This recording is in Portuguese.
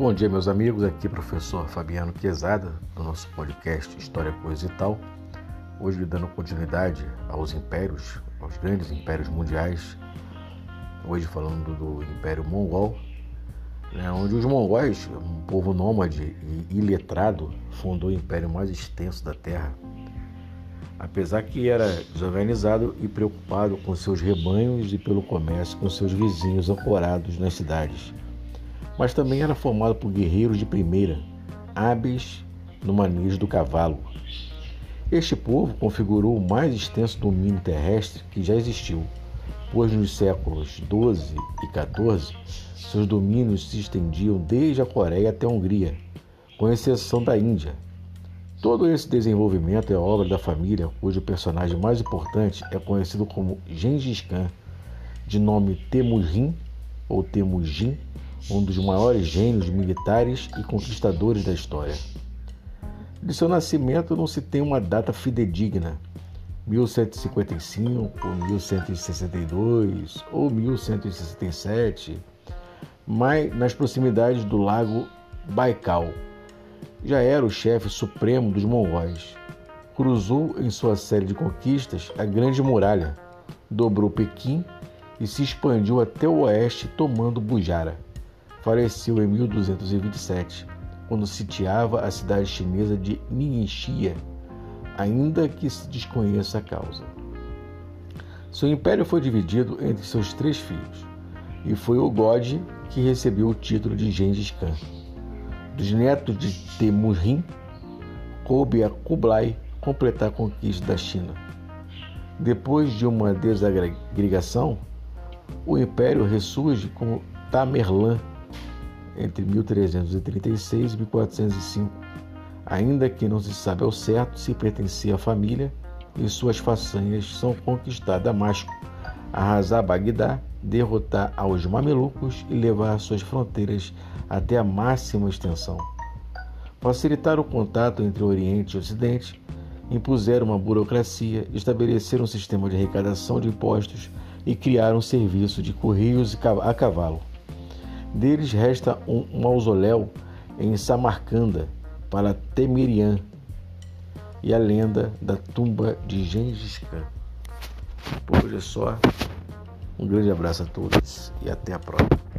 Bom dia, meus amigos. Aqui é o professor Fabiano Quezada, do nosso podcast História, Coisa e Tal. Hoje, dando continuidade aos impérios, aos grandes impérios mundiais. Hoje, falando do Império Mongol, né, onde os mongóis, um povo nômade e iletrado, fundou o império mais extenso da Terra. Apesar que era desorganizado e preocupado com seus rebanhos e pelo comércio com seus vizinhos ancorados nas cidades mas também era formado por guerreiros de primeira, hábeis no manejo do cavalo. Este povo configurou o mais extenso domínio terrestre que já existiu, pois nos séculos XII e XIV seus domínios se estendiam desde a Coreia até a Hungria, com exceção da Índia. Todo esse desenvolvimento é obra da família cujo personagem mais importante é conhecido como Gengis Khan, de nome Temujin ou Temujin, um dos maiores gênios militares e conquistadores da história. De seu nascimento não se tem uma data fidedigna, 1155, 1162 ou 1167, mas nas proximidades do lago Baikal. Já era o chefe supremo dos mongóis. Cruzou em sua série de conquistas a Grande Muralha, dobrou Pequim e se expandiu até o oeste tomando Bujara faleceu em 1227, quando sitiava a cidade chinesa de Ningxia, ainda que se desconheça a causa. Seu império foi dividido entre seus três filhos, e foi o God que recebeu o título de Gengis Khan. Dos netos de Temujin, coube a Kublai completar a conquista da China. Depois de uma desagregação, o império ressurge com Tamerlã entre 1336 e 1405, ainda que não se sabe ao certo se pertencia à família e suas façanhas são conquistar Damasco, arrasar Bagdá, derrotar aos mamelucos e levar suas fronteiras até a máxima extensão. Facilitar o contato entre Oriente e Ocidente, impuseram uma burocracia, estabeleceram um sistema de arrecadação de impostos e criaram um serviço de correios a cavalo. Deles resta um mausoléu em Samarcanda para Temirian e a lenda da tumba de Gengis Khan. Por hoje é só. Um grande abraço a todos e até a próxima.